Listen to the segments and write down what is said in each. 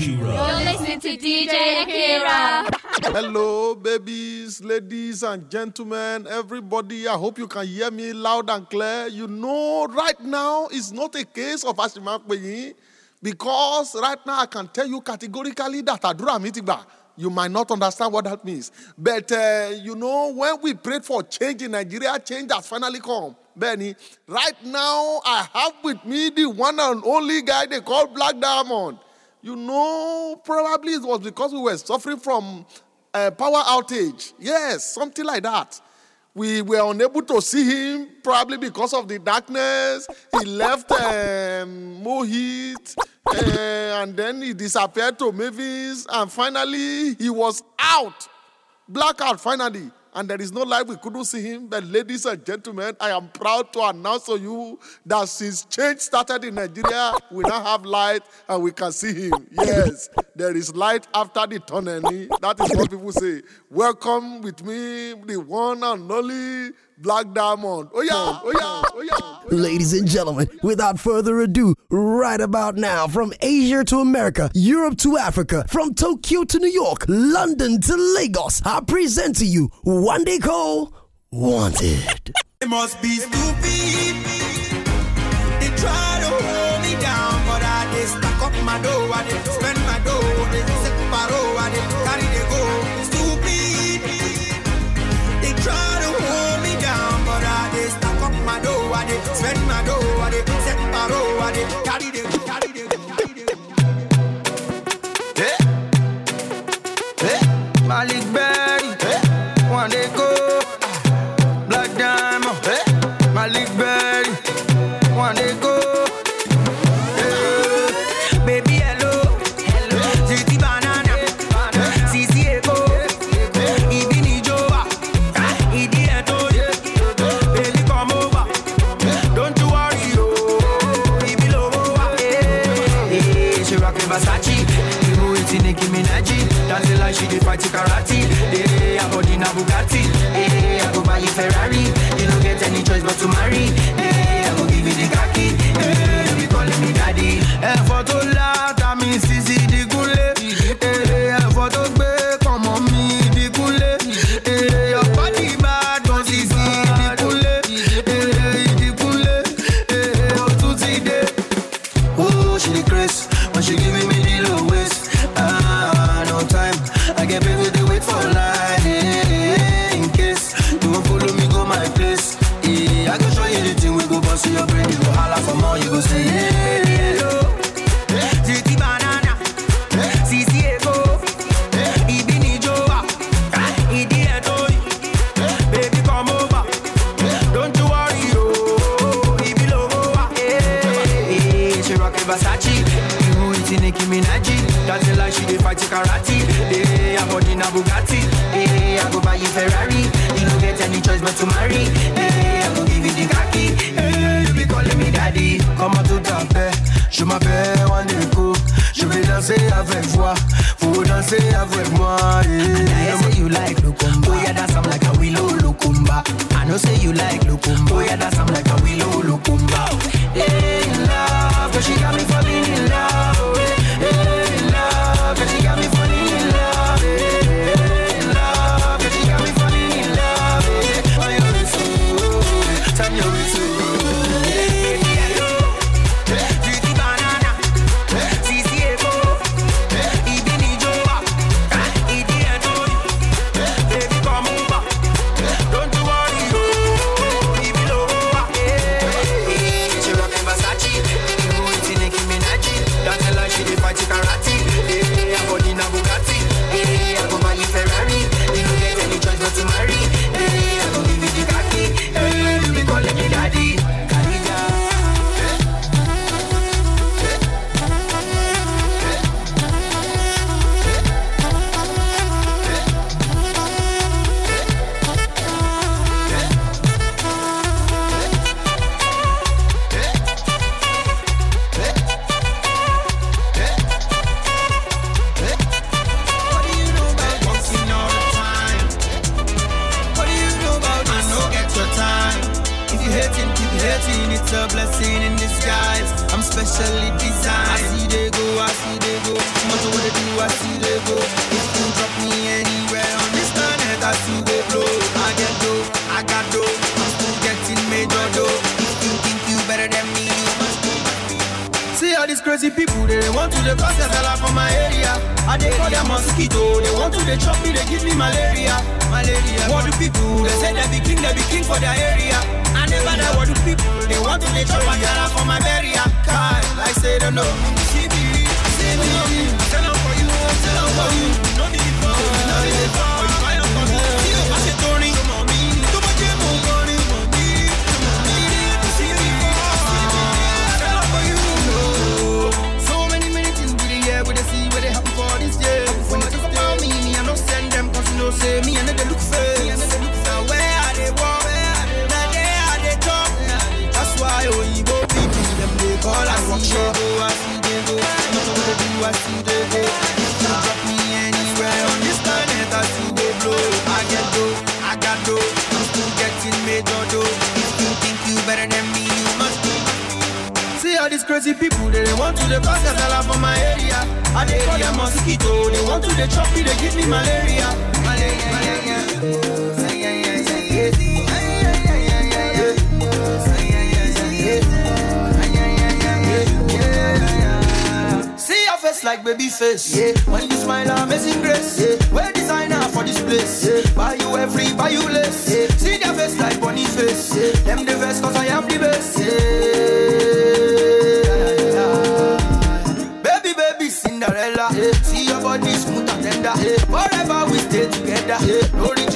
Akira. You're listening to DJ Akira. Hello, babies, ladies, and gentlemen, everybody. I hope you can hear me loud and clear. You know, right now is not a case of Ashimakpeyin because right now I can tell you categorically that Adura Mitigba. You might not understand what that means. But uh, you know, when we prayed for change in Nigeria, change has finally come. Benny, right now I have with me the one and only guy they call Black Diamond. You know, probably it was because we were suffering from uh, power outage. Yes, something like that. We were unable to see him probably because of the darkness. He left um, Mohit uh, and then he disappeared to Mavis and finally he was out. Blackout finally. And there is no light, we couldn't see him. But, ladies and gentlemen, I am proud to announce to you that since change started in Nigeria, we now have light and we can see him. Yes, there is light after the tunnel. That is what people say. Welcome with me, the one and only Black Diamond. Oh, yeah, oh, oh, oh, oh yeah, oh, yeah. Oh. Ladies and gentlemen, without further ado, right about now, from Asia to America, Europe to Africa, from Tokyo to New York, London to Lagos, I present to you One Day Call Wanted. They must be stupid. They try to hold me down, but I just stack up my dough, I did Malik Berry, Ferrari. You don't get any choice but to marry. Any choice to marry. Hey, I go give you the khaki. Hey, you be calling me daddy. Comment tout à fait, je m'appelle Waneko. Je vais danser avec toi. Faut danser avec moi. Yeah.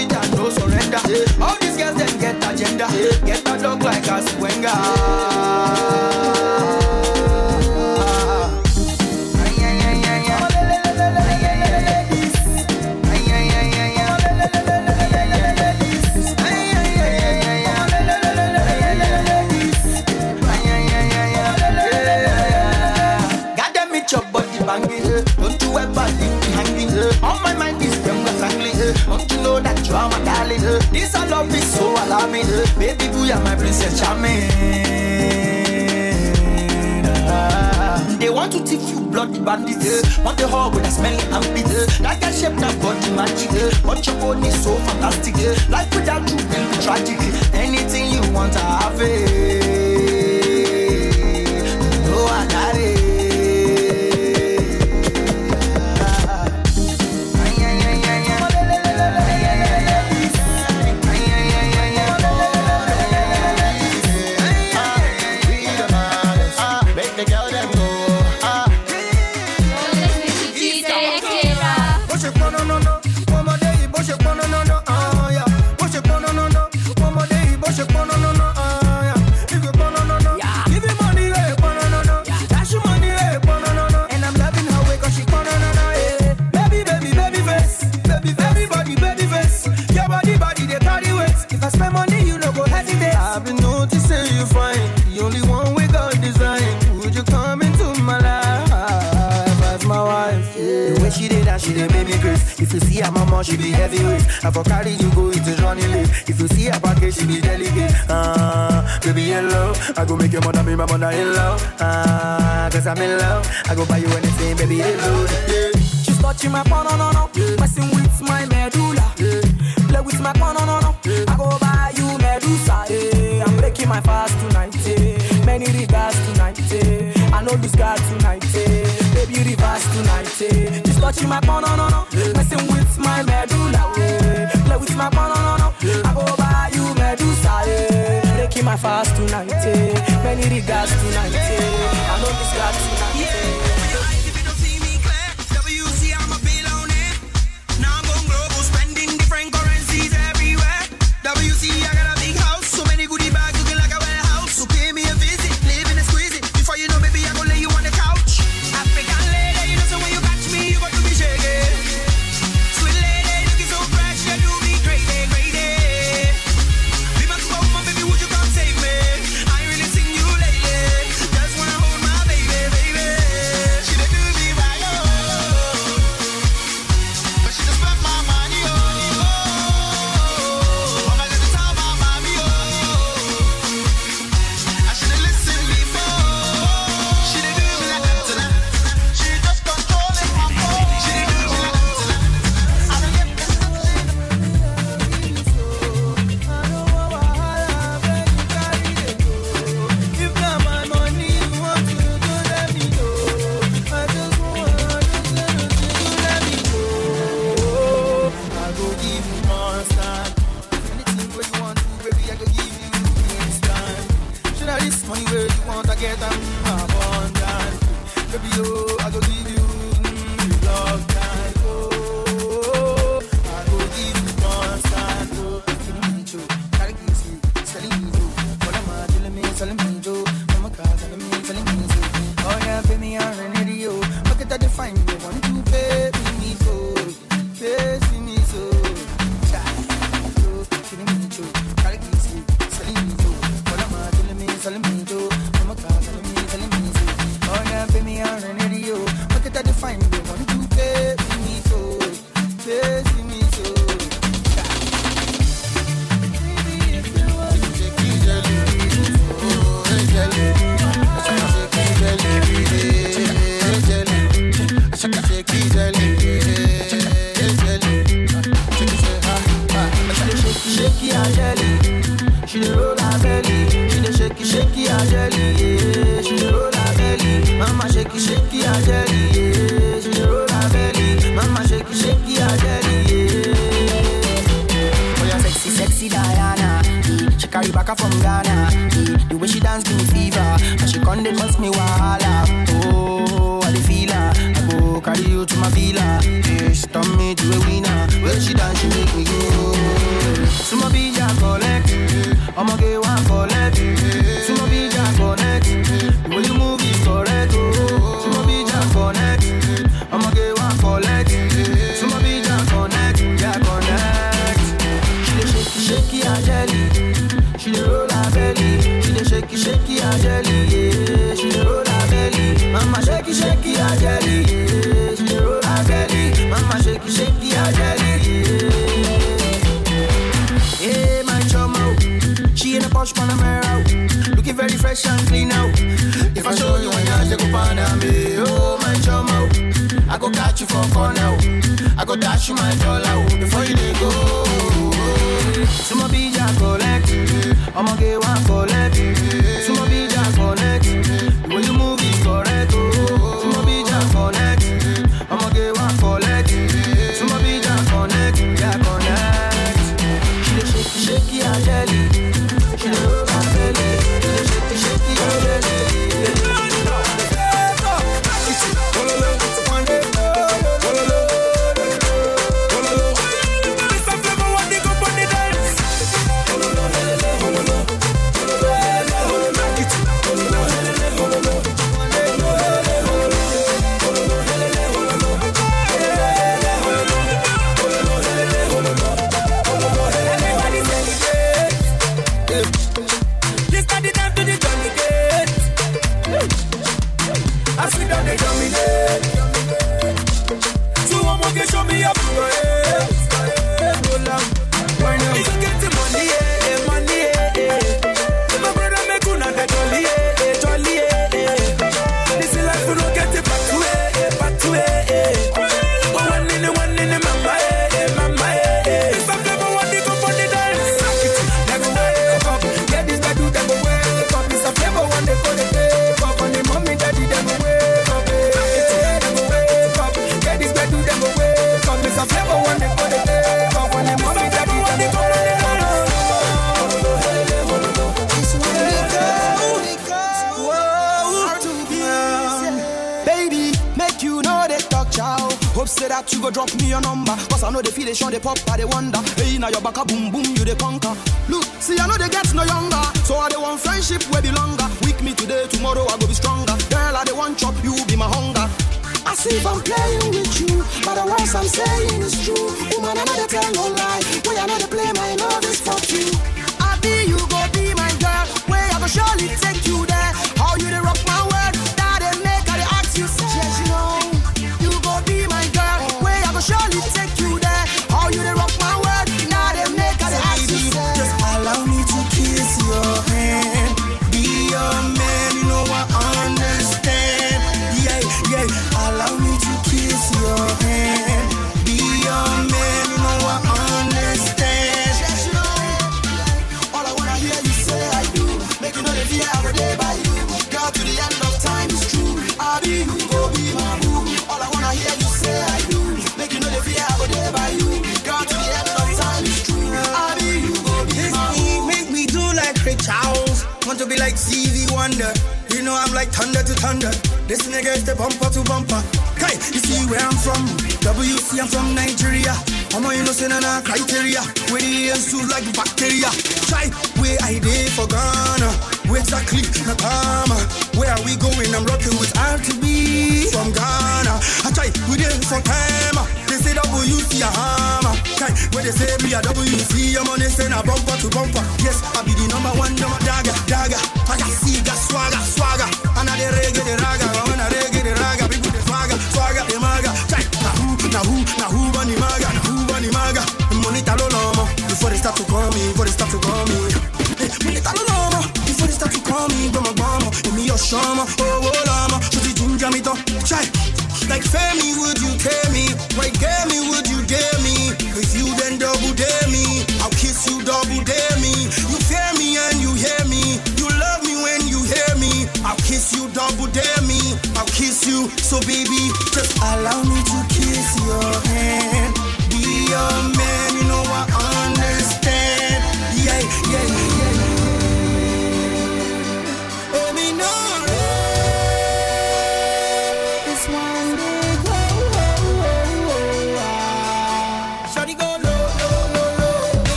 it and no surrender. All these girls then get agenda, get that look like a swinger. They want to teach you bloody bandits. Yeah. Want the whole with a smelly and bitter. Like a shape that body magic. Yeah. But your body is so fantastic. Life without you will be tragic. Anything you want, I have it. make your mother be my mother in love. Ah, cause I'm in love. I go buy you anything, baby, they good. Yeah. She's touching my phone, no, no, no. Yeah. Messing with my medulla. Yeah. Play with my phone, no, no, no. Yeah. I go buy you medusa. Yeah. I'm breaking my fast tonight. Yeah. Many regards tonight. Yeah. I know this guy tonight. Yeah. Baby, reverse tonight. Yeah. She's touching my phone, no, no, no. Yeah. Messing with my medulla. Yeah. Play with my phone, no, no, no. Yeah. I go buy you medusa. Yeah. Breaking my fast tonight. Yeah many regards tonight. I know this guys tonight. Back a boom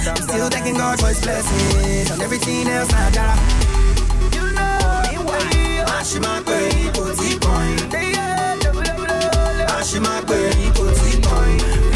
Still thanking God for His blessings and everything else I got. You know, àṣìmágbé ipò tí kàn yín. àṣìmágbé ipò tí kàn yín.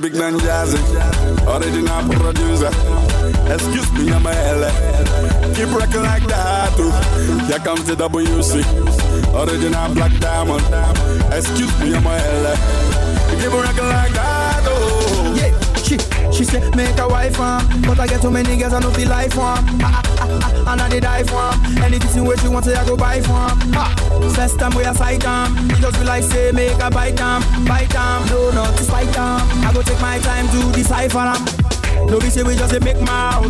Big Man Jazzy, original producer. Excuse me, I'm a L. Keep rocking like that, too. Here comes the WC, original Black Diamond. Excuse me, I'm a L. Keep rocking like that, oh. Yeah, she she say make a wife um, but I get too many girls I no feel life um. And I did die for 'em. Anything where she want I go buy for 'em. Ah, first time we a sight um, it just be like say make a bite um, bite um. No, not to spite um. I go take my time to decipher um. No be say we just a make mouth.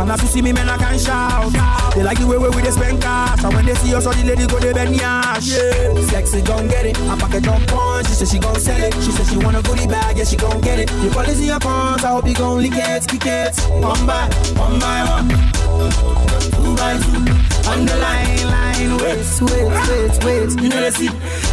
And as you see me man I can shout. They like the way we we dey spend cash. And when they see us all the ladies go they bend yash. Yeah. Sexy gon' get it. I pack it on punch. She say she gon' sell it. She say she wanna a goodie bag. Yeah she gon' get it. You policy your pawns I hope you gon' lick it, kick it. One by, one by one. Two by two. On the line, line Wait, wait, wait, wait You know they see.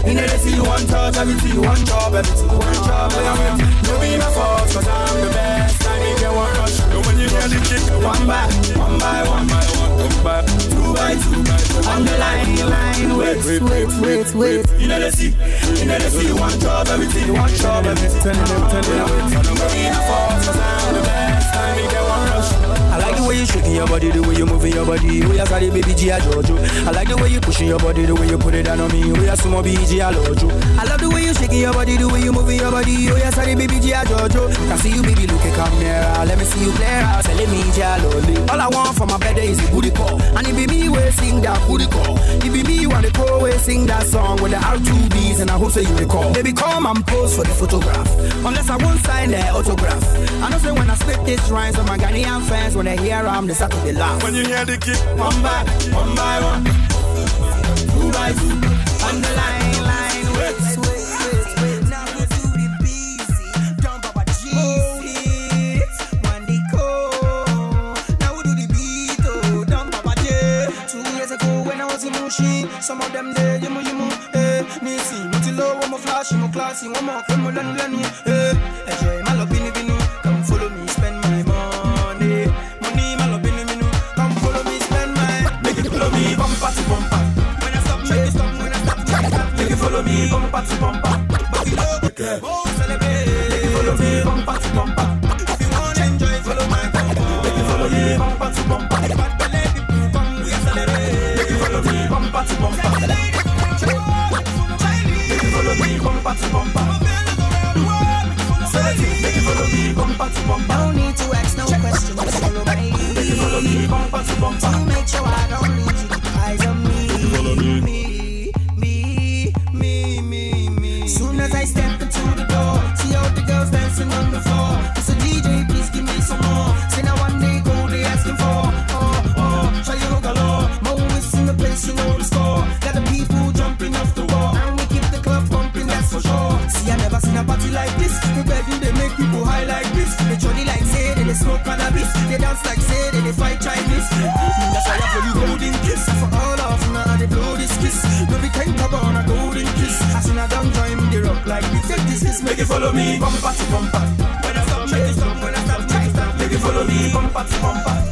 You know they see you want touch everything. You want job everything. Want job everything. You be my fault Cause I'm the best I need one rush And when you hear the kick, One by, one by one By one, one by Two by two On the line, line Wait, wait, wait, wait you know they see, you know they see want job, everything You want job everything Turn it up, turn it up You be my fault, cause I'm the best need you one rush I like the way you shaking your body, the way you moving your body. We are sorry, baby G, I Jojo. I like the way you pushing your body, the way you put it down on me. We are sumo BG, I Lojo. I love the way you shaking your body, the way you moving your body. We are sorry, baby G, I Jojo. Can see you, baby, look come nearer. Let me see you clear out, say let me Loli. All I want for my bed is a booty call, and it be me we sing that booty call. It be me want the call we sing that song with the R2Bees, and I hope say you recall. Baby, come and pose for the photograph, unless I won't sign the autograph. I know say when I spit this rhymes, so my Ghanaian fans when they hear I'm the start to the laugh. When you hear the kick, One by one by one, two by two, on the line, line, wait, wait, wait, wait. Now we do the busy, jump up a G. One day. Now we do the beat, oh, up a J. Two years ago when I was in Mushi, some of them there, you mo, you mo, eh. Nisi, mo ti low, one more flashy, more classy, one more, one more, lenu, lenu, eh. Enjoy my love, me, bumper to bumper. Back. Make it follow me, bumper to bumper. If you wanna enjoy, follow my tempo. Make it follow me, bumper to bumper. Bad belly, people come, we are celebrate. Make it follow me, bumper to bumper. Make it follow me, bumper to bumper. Make it follow me, bumper to bumper. No need to ask no questions. Follow me. Make it follow me, bumper to bumper. To make sure I don't make high like this. They jolly like say, they, smoke cannabis. They dance like say, they, fight Chinese. That's why I play the golden kiss. For all of now, they blow this kiss. No be of on a golden kiss. I seen a down join they rock like this. Take this kiss, make it follow me. Bumper to bumper. When I stop, make it stop. When I stop, make it stop. Make it follow me. Bumper to bumper.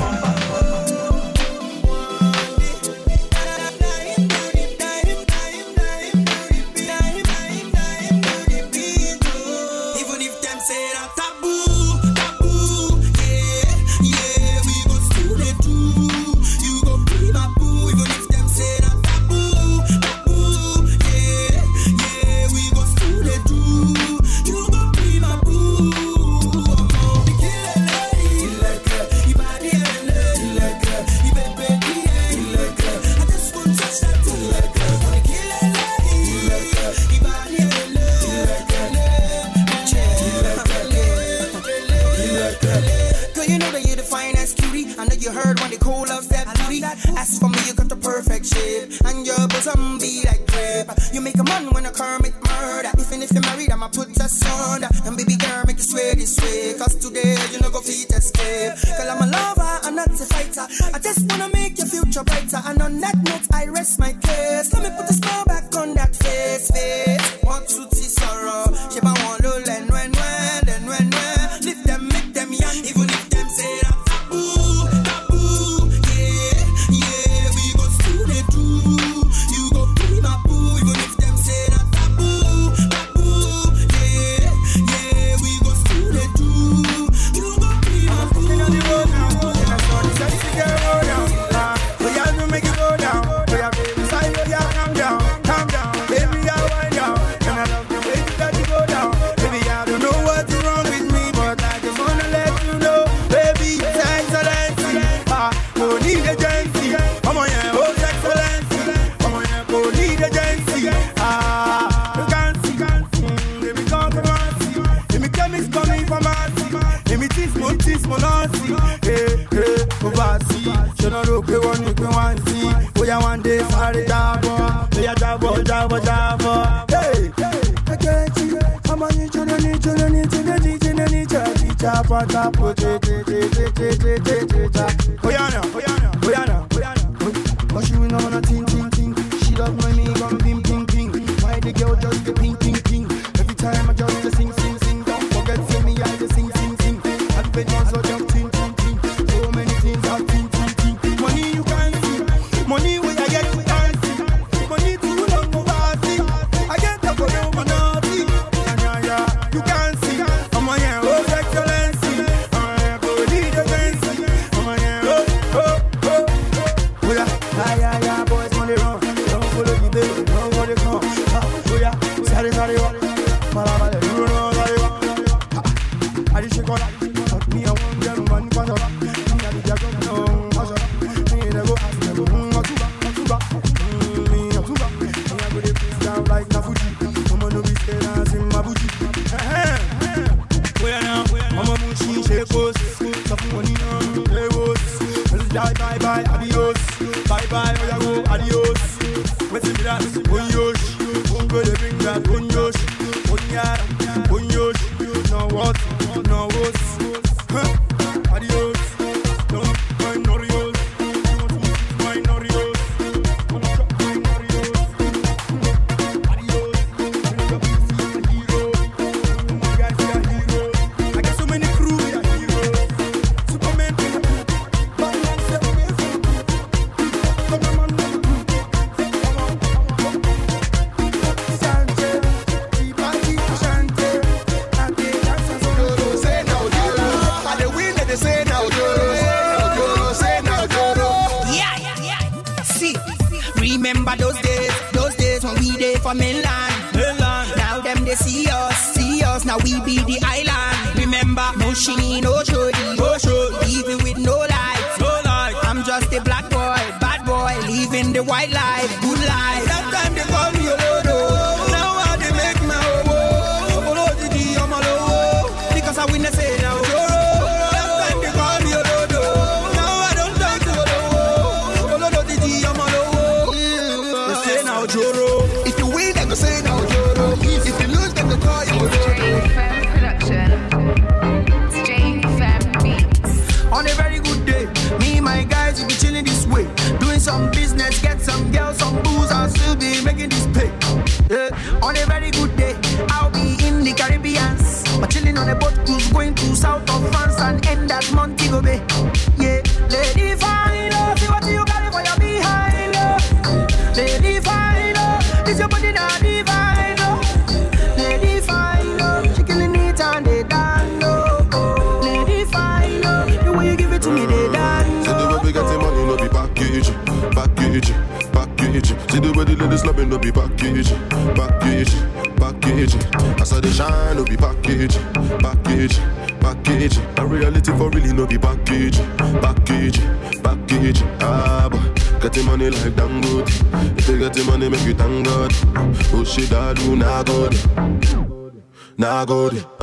Good.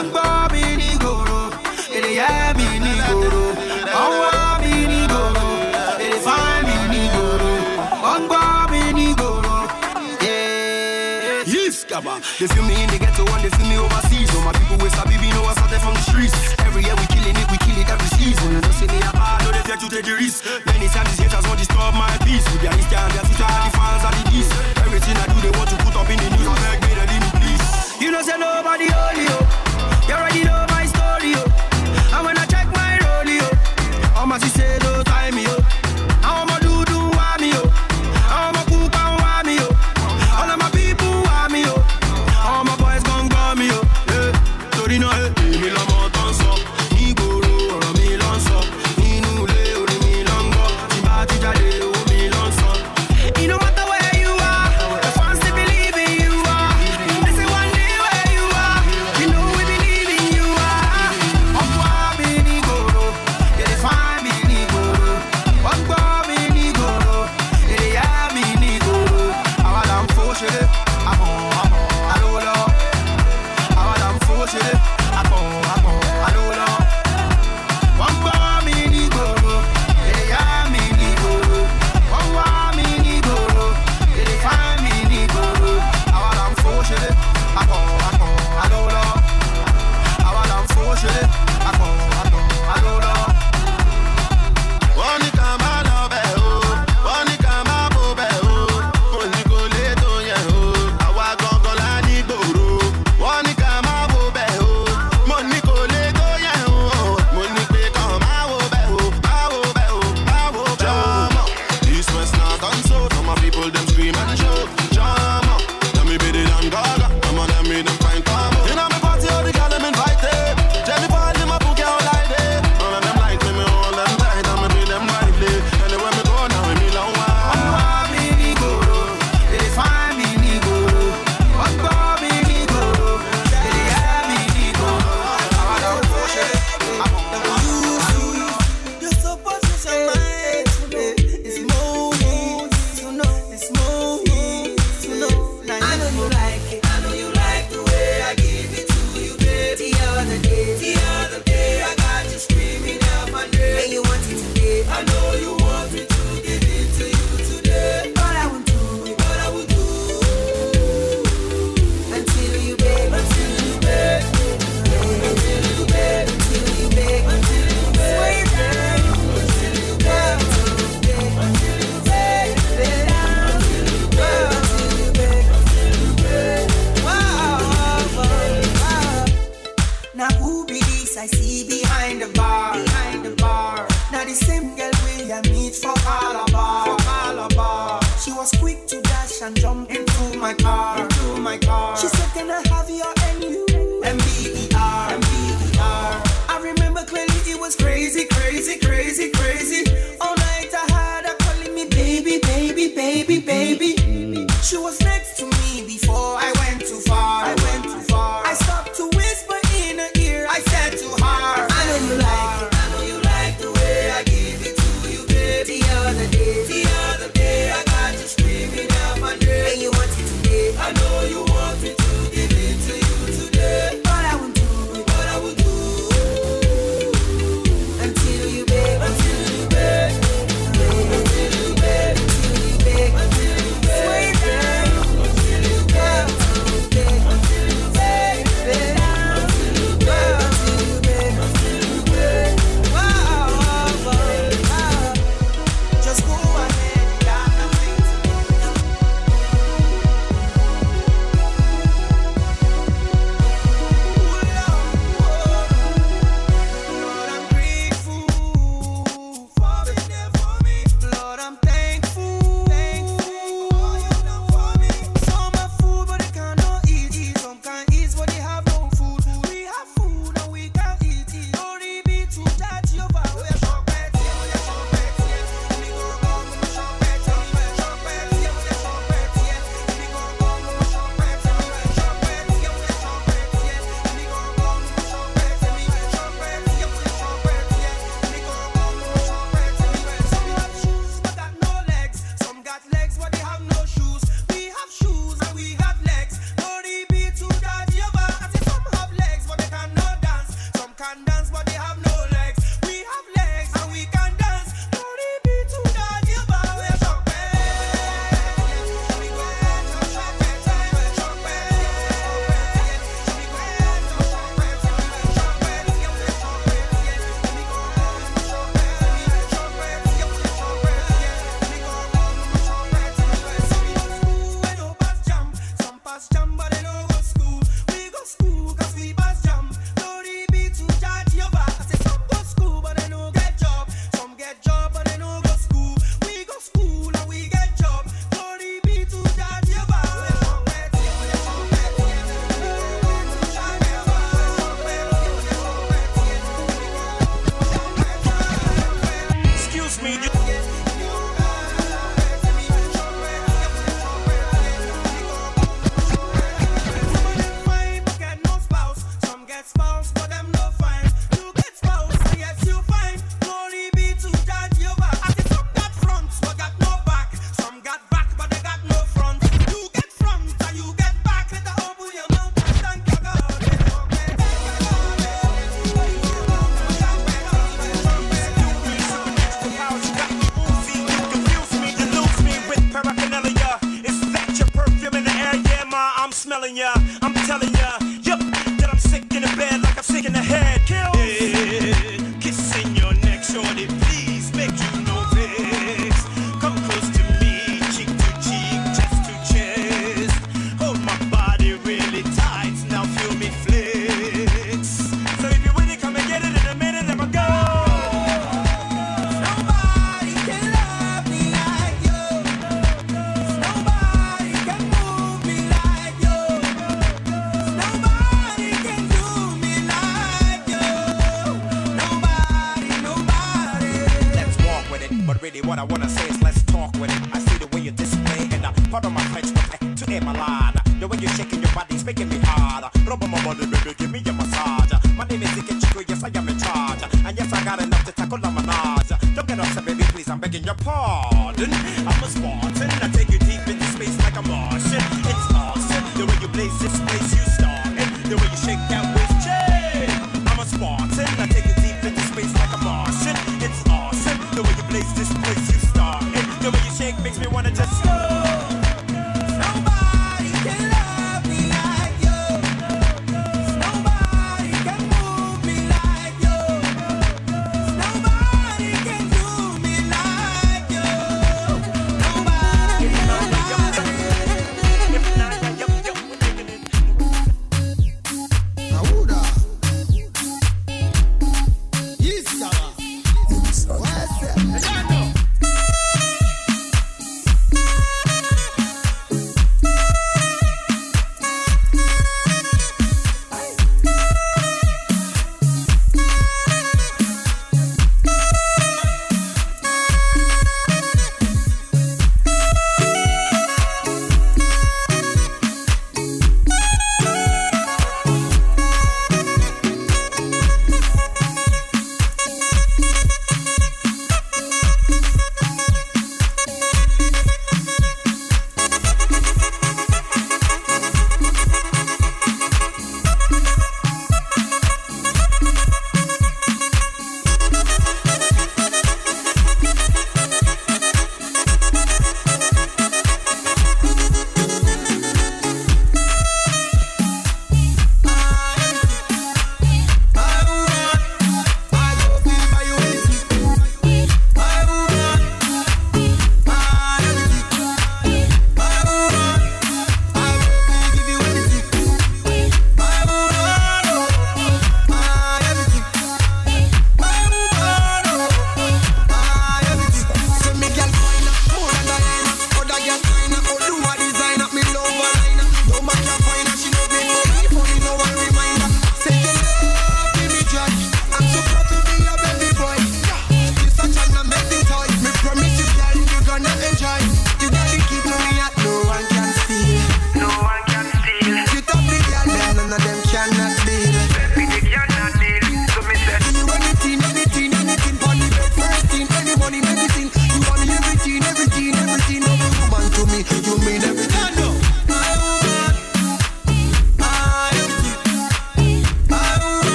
wọ́n gbọ́ mi They feel me in the ghetto and they feel me overseas. All my people with Sabibi know I started from the streets. Every year we killing it, we kill it every season. You know, see me apart, bad, no, they fear to take the risk. Many times these haters want to disturb my peace. With their history and their future, the fans are the geese. Everything I do, they want to put up in the news. I beg, me, they leave me, please. You know, say nobody only.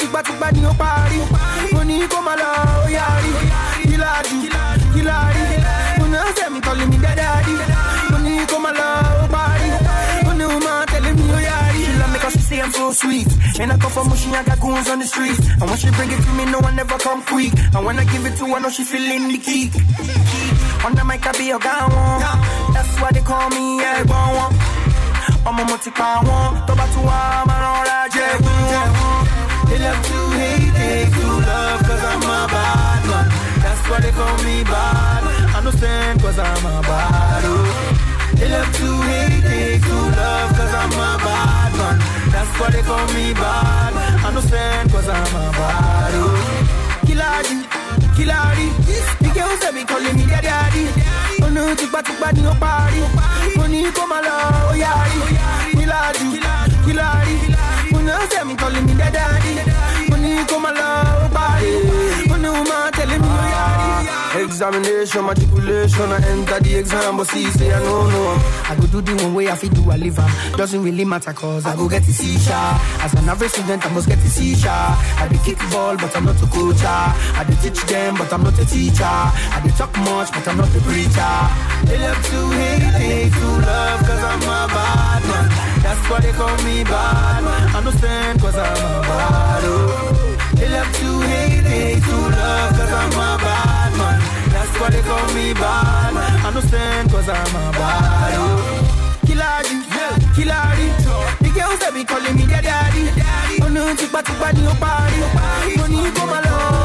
Tipa ni o pari. Mo ní kó máa lọ, ó yára. Killadi, Killadi. Oh no, say me calling me their daddy. Mo ní kó máa lọ, ó pari. Oh no, ma telling me ó yára. She love me she say I'm so sweet. And I come from Mushin, I got goons on the street. And when she bring it to me, no one ever come quick. And when I give it to her, no she feeling the kick. On the mic, I guy one. That's why they call me a one. ọmọ mo ti pa wọn tó bá tún wá máa rọra jẹgun wọn. They love to hate, hate to love cause I'm a bad man. That's why they call me bad. Understand cause I'm a bad oh. They love to hate, hate to love cause I'm a bad man. That's why they call me bad. Understand cause I'm a bad oh. Killadi, Killadi. The girls they be calling me their daddy. Oh no, tipa tipa ni o pari. Mo ní kó máa lọ, ó yára. Oh say me calling me daddy. Mo ní kó máa lọ, ó pari. Oh no, ma telling me ó yára. Examination, matriculation, I enter the exam, but see, say I no know. I go do the one way I fit do, I live am. Doesn't really matter, cause I go get the C-sha. As an average student, I must get the C-sha. I be kick ball, but I'm not a coach. ah. I be teach them, but I'm not a teacher. I be talk much, but I'm not a preacher. They love to hate, hate to love, cause I'm a bad man. That's why they call me bad. Understand, cause I'm a bad. Oh. They love to hate, hate to love, cause I'm a bad man. That's why they call me bad. Understand, cause I'm a bad. Oh. Killadi, Killadi. The girls they be calling me their daddy. Oh no, tipa tipa ni o pari. Mo ní kó máa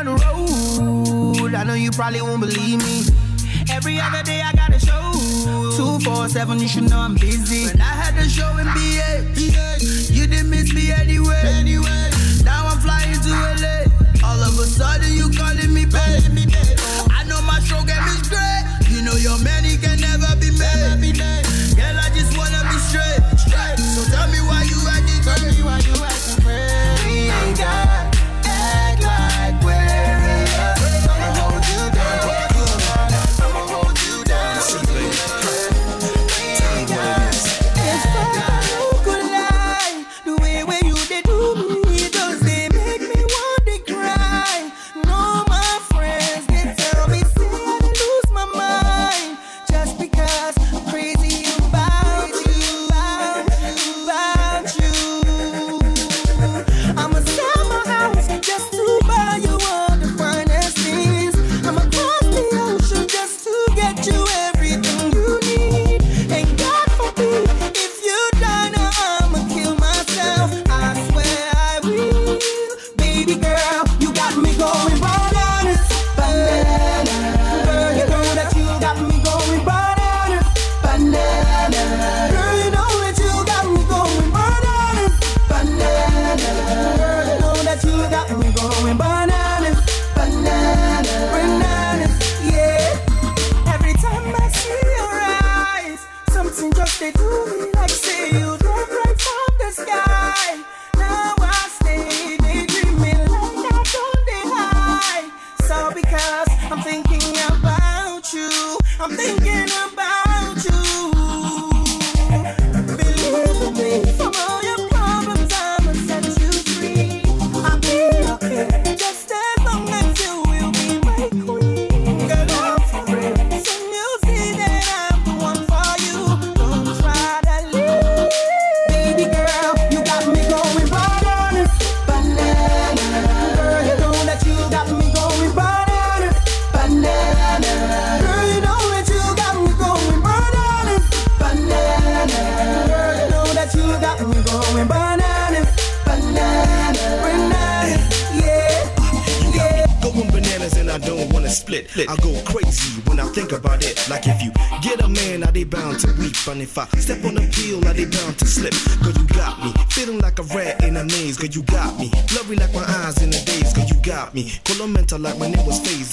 on the road. I know you probably won't believe me. Every other day I got a show. 247, you should know I'm busy. When I had the show in BH, you didn't miss me anyway. anyway. Now I'm flying to LA. All of a sudden you calling me back. I know my show game is great. You know your money can never be made.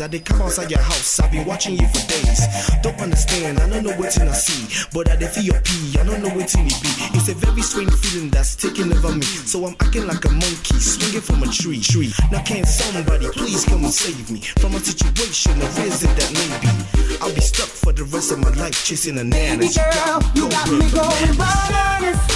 Now they come outside your house. I've been watching you for days. Don't understand, I don't know what I see. But I they feel your pee, I don't know what it be. It's a very strange feeling that's taking over me. So I'm acting like a monkey, swinging from a tree. tree. Now can somebody please come and save me from a situation of reason that may be? I'll be stuck for the rest of my life chasing a nana. Girl, you got me going bananas.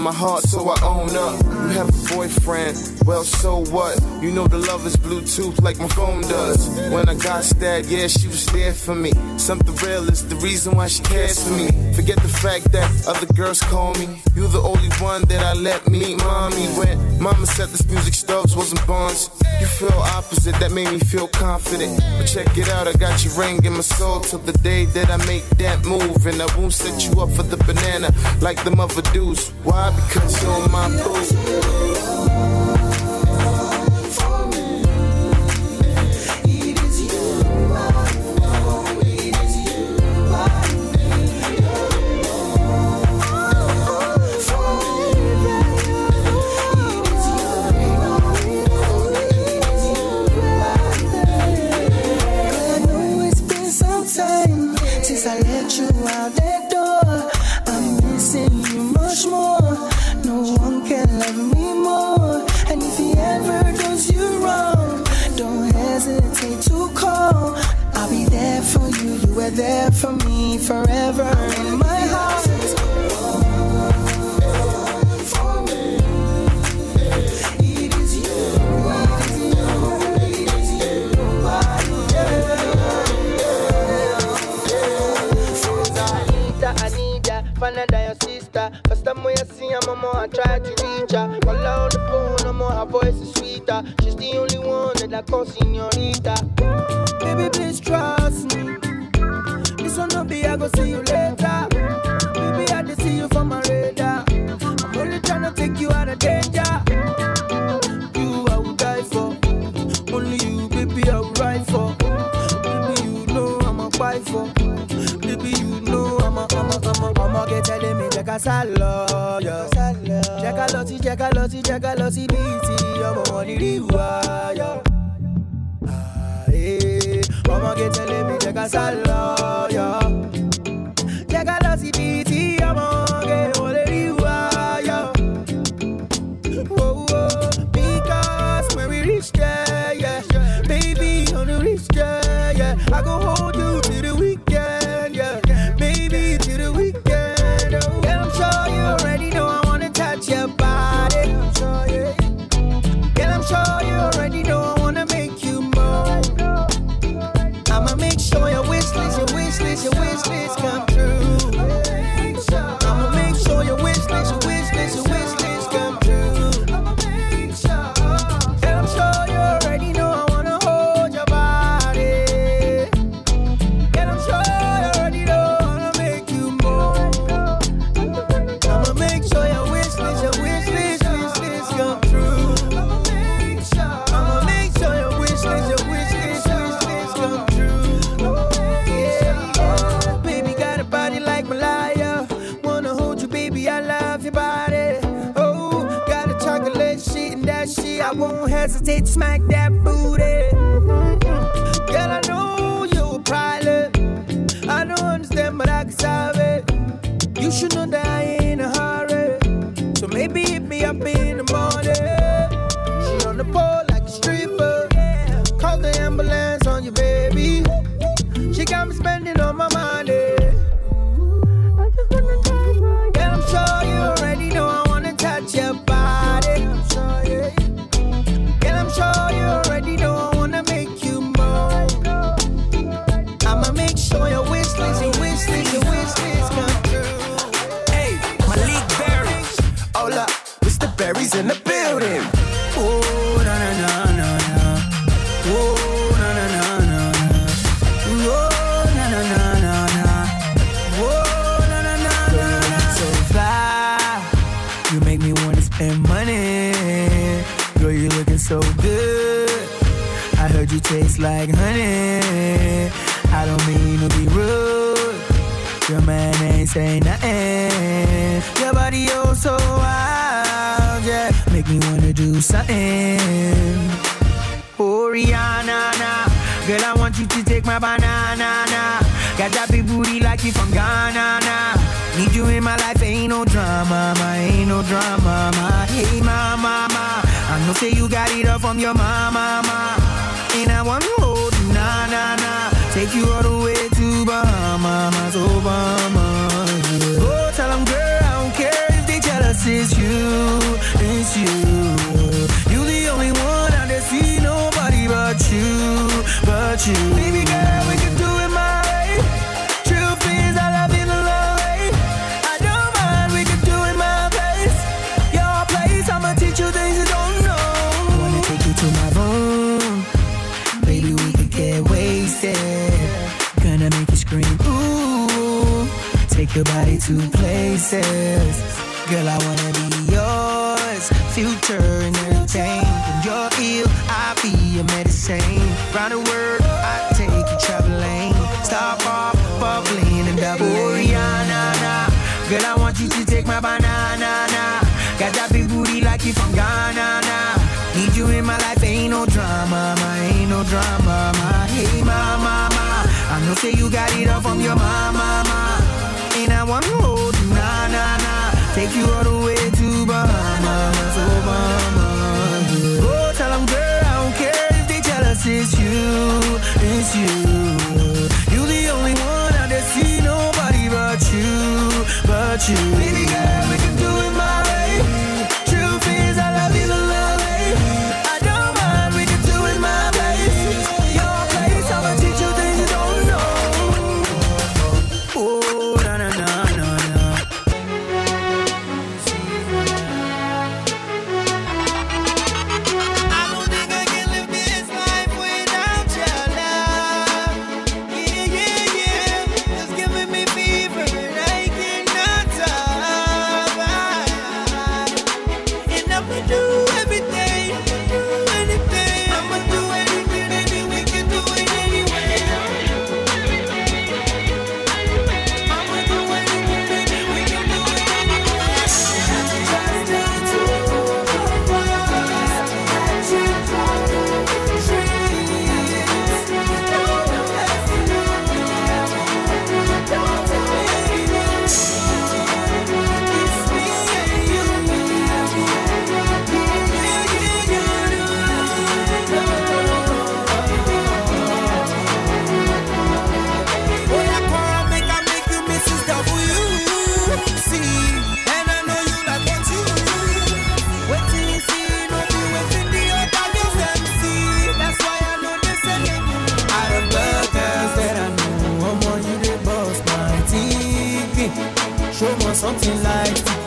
my heart, so I own up. You have a boyfriend, well, so what? You know the love is Bluetooth like my phone does. When I got stabbed, yeah, she was there for me. Something real is the reason why she cares for me. Forget the fact that other girls call me. You the only one that I let meet mommy. When mama said this music stops wasn't bonds feel opposite, that made me feel confident. But check it out, I got you ring in my soul till the day that I make that move. And I won't set you up for the banana like the mother deuce. Why? Because you're my boo. and money. Girl, you looking so good. I heard you taste like honey. I don't mean to be rude. Your man ain't saying nothing. Your body oh so wild, yeah. Make me wanna do something. Oh, Rihanna, nah. girl, I want you to take my banana. Nah. Got that big booty like you from Ghana. Nah. Need you in my life, ain't no drama, ma, ain't no drama, ma. Hey, ma, ma, ma. I know say you got it all from your mama, ma. And I wanna hold you, na na. nah. Take you all the way to Bahamas, oh, Bahamas. Yeah. Oh, tell them, girl, I don't care if they jealous, it's you, it's you. You the only one I just see nobody but you, but you. Baby girl, we can Take your body to places. Girl, I wanna be yours. Future and. When you're ill, I'll be your medicine. Round the world, I take you traveling. Stop off, bubbling and double. Oh, yeah, nah, nah. Girl, I want you to take my banana, nah. Got that big booty like you from Ghana, nah. Need you in my life, ain't no drama, ma, ain't no drama, ma. Hey, ma, ma, ma. I know say you got it all from your mama, ma. You. You the only one there, see nobody but you, but you. Baby girl, we can do it my Something like